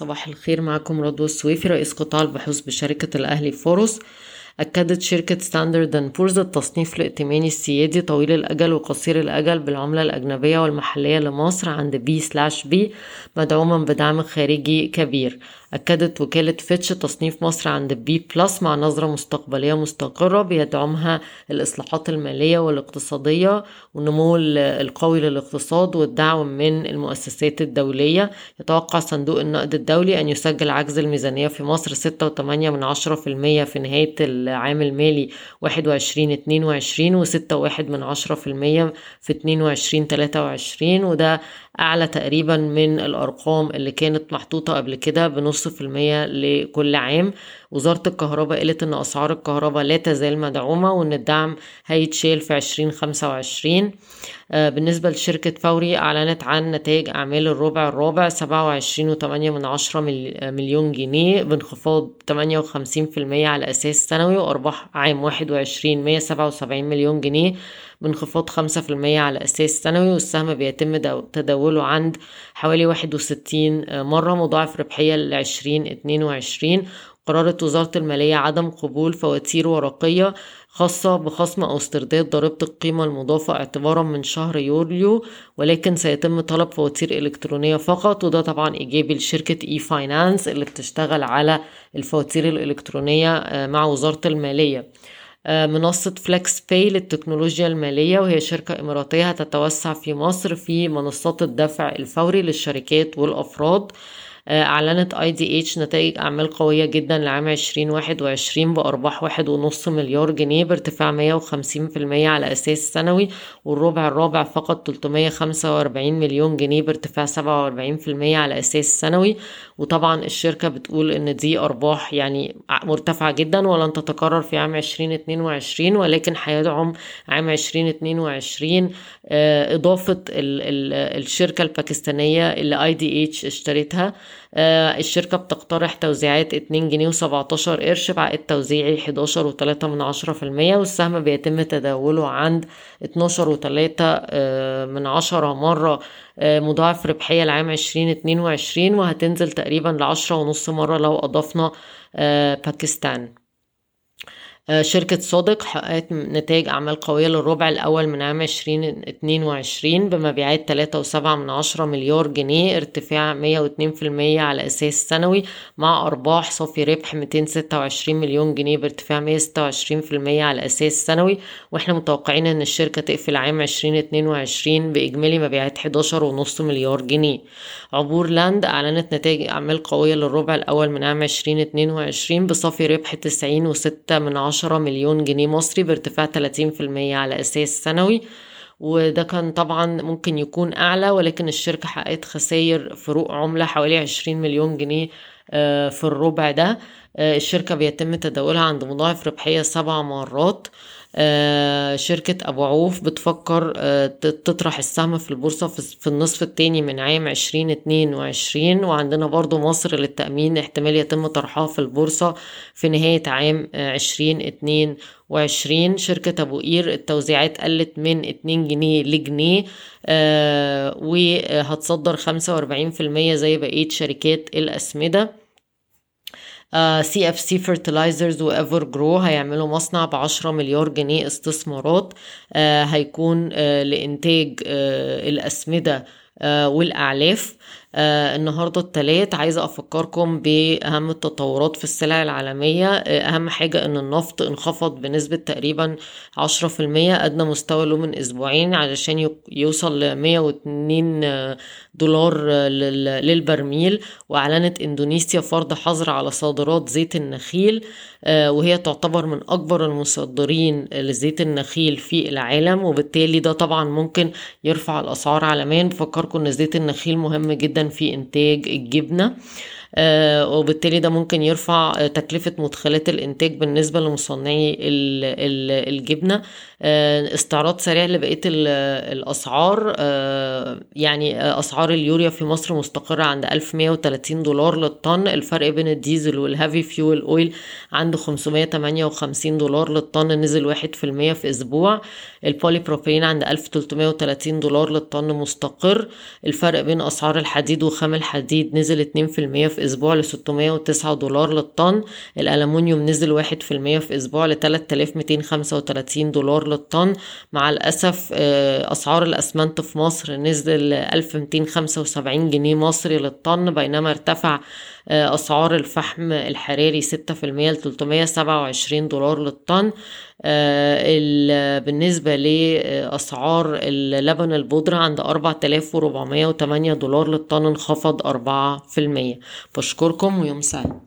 صباح الخير معكم رضوى السويفي رئيس قطاع البحوث بشركة الأهلي فاروس. أكدت شركة Standard & Poor's التصنيف الائتماني السيادي طويل الأجل وقصير الأجل بالعملة الأجنبية والمحلية لمصر عند B slash B مدعوما بدعم خارجي كبير. أكدت وكالة فيتش تصنيف مصر عند B plus مع نظرة مستقبلية مستقرة بيدعمها الإصلاحات المالية والاقتصادية والنمو القوي للاقتصاد والدعم من المؤسسات الدولية. يتوقع صندوق النقد الدولي أن يسجل عجز الميزانية في مصر ستة وثمانية من عشرة في المية في نهاية العام المالي واحد وعشرين اتنين وعشرين وستة واحد من عشرة في المية في اتنين وعشرين تلاتة وعشرين وده أعلى تقريبا من الأرقام اللي كانت محطوطة قبل كده بنص لكل عام. وزارة الكهرباء قالت إن أسعار الكهرباء لا تزال مدعومة وإن الدعم هيتشال في عشرين خمسة وعشرين. بالنسبة لشركة فوري أعلنت عن نتائج أعمال الربع الرابع سبعة وعشرين وتمانية من عشرة مليون جنيه بانخفاض تمانية وخمسين في المية على أساس سنوي وأرباح عام واحد وعشرين مية سبعة وسبعين مليون جنيه بانخفاض خمسة في المية على أساس سنوي والسهم بيتم تداوله عند حوالي واحد وستين مرة مضاعف ربحية لعشرين اتنين وعشرين قررت وزارة المالية عدم قبول فواتير ورقية خاصة بخصم أو استرداد ضريبة القيمة المضافة اعتبارا من شهر يوليو ولكن سيتم طلب فواتير إلكترونية فقط وده طبعا إيجابي لشركة e-finance اللي بتشتغل على الفواتير الإلكترونية مع وزارة المالية. منصة FlexxPay للتكنولوجيا المالية وهي شركة إماراتية هتتوسع في مصر في منصات الدفع الفوري للشركات والأفراد. أعلنت EDH نتائج أعمال قوية جدا لعام عشرين واحد وعشرين بأرباح واحد ونص مليار جنيه بارتفاع مية وخمسين في المية على أساس سنوي والربع الرابع فقط تلتمية خمسة وأربعين مليون جنيه بارتفاع سبعة وأربعين في المية على أساس سنوي. وطبعا الشركة بتقول إن دي أرباح يعني مرتفعة جدا ولن تتكرر في عام عشرين اتنين وعشرين ولكن هيدعم عام عشرين اتنين وعشرين إضافة الشركة الباكستانية اللي اي دي اتش اشترتها. الشركة بتقترح توزيعات اتنين جنيه وسبعتاشر قرش بعقد توزيعي حداشر وتلاتة من عشرة في المية والسهم بيتم تداوله عند اتناشر وتلاتة من عشرة مرة مضاعف ربحية لعام عشرين اتنين وعشرين وهتنزل تقريبا لعشرة ونص مرة لو أضفنا باكستان. شركة صادق حققت نتائج أعمال قوية للربع الأول من عام عشرين اتنين وعشرين بمبيعات تلاتة وسبعة من عشرة مليار جنيه ارتفاع مية واتنين في المية على أساس سنوي مع أرباح صافي ربح ميتين ستة وعشرين مليون جنيه بارتفاع مية ستة وعشرين في المية على أساس سنوي. وإحنا متوقعين إن الشركة تقفل عام عشرين اتنين وعشرين بإجمالي مبيعات حداشر ونص مليار جنيه. عبور لاند أعلنت نتائج أعمال قوية للربع الأول من عام عشرين اتنين وعشرين بصافي ربح تسعين وستة من عشرة مليون جنيه مصري بارتفاع 30% على أساس سنوي وده كان طبعا ممكن يكون أعلى ولكن الشركة حققت خسائر فروق عملة حوالي 20 مليون جنيه في الربع ده. الشركة بيتم تداولها عند مضاعف ربحية سبع مرات. آه شركة أبو عوف بتفكر آه تطرح السهم في البورصة في النصف التاني من عام عشرين اتنين وعشرين. وعندنا برضو مصر للتأمين احتمال يتم طرحها في البورصة في نهاية عام عشرين اتنين وعشرين. شركة أبو قير التوزيعات قلت من اتنين جنيه لجنيه آه وهتصدر خمسة وأربعين في المية زي بقية شركات الأسمدة. CFC Fertilizers و Evergrow هيعملوا مصنع بعشرة مليار جنيه استثمارات uh, هيكون uh, لإنتاج uh, الأسمدة والأعلاف. آه النهاردة التلات عايزة أفكركم بأهم التطورات في السلع العالمية. آه أهم حاجة إن النفط انخفض بنسبة تقريبا عشرة في المية أدنى مستوى له من أسبوعين علشان يوصل لمية واتنين دولار للبرميل. وأعلنت إندونيسيا فرض حظر على صادرات زيت النخيل آه وهي تعتبر من أكبر المصدرين لزيت النخيل في العالم. وبالتالي ده طبعا ممكن يرفع الأسعار عالميا. بفكركم إن زيت النخيل مهم جدا في إنتاج الجبنة. آه وبالتالي ده ممكن يرفع تكلفة مدخلات الإنتاج بالنسبة لمصنعي الجبنة. استعراض سريع لبقية الأسعار. يعني أسعار اليوريا في مصر مستقرة عند 1130 دولار للطن. الفرق بين الديزل وال heavy fuel oil عنده 558 دولار للطن نزل واحد في المية في أسبوع. البولي بروبلين عند 1330 دولار للطن مستقر. الفرق بين أسعار الحديد وخام الحديد نزل 2% في أسبوع ل 609 دولار للطن. الألمونيوم نزل واحد في المية في أسبوع ل 3235 دولار للطن. مع الأسف أسعار الأسمنت في مصر نزل 1275 جنيه مصري للطن بينما ارتفع أسعار الفحم الحراري 6% ل 327 دولار للطن. بالنسبة لأسعار اللبن البودرة عند 4408 دولار للطن انخفض 4% بشكركم ويوم سعيد.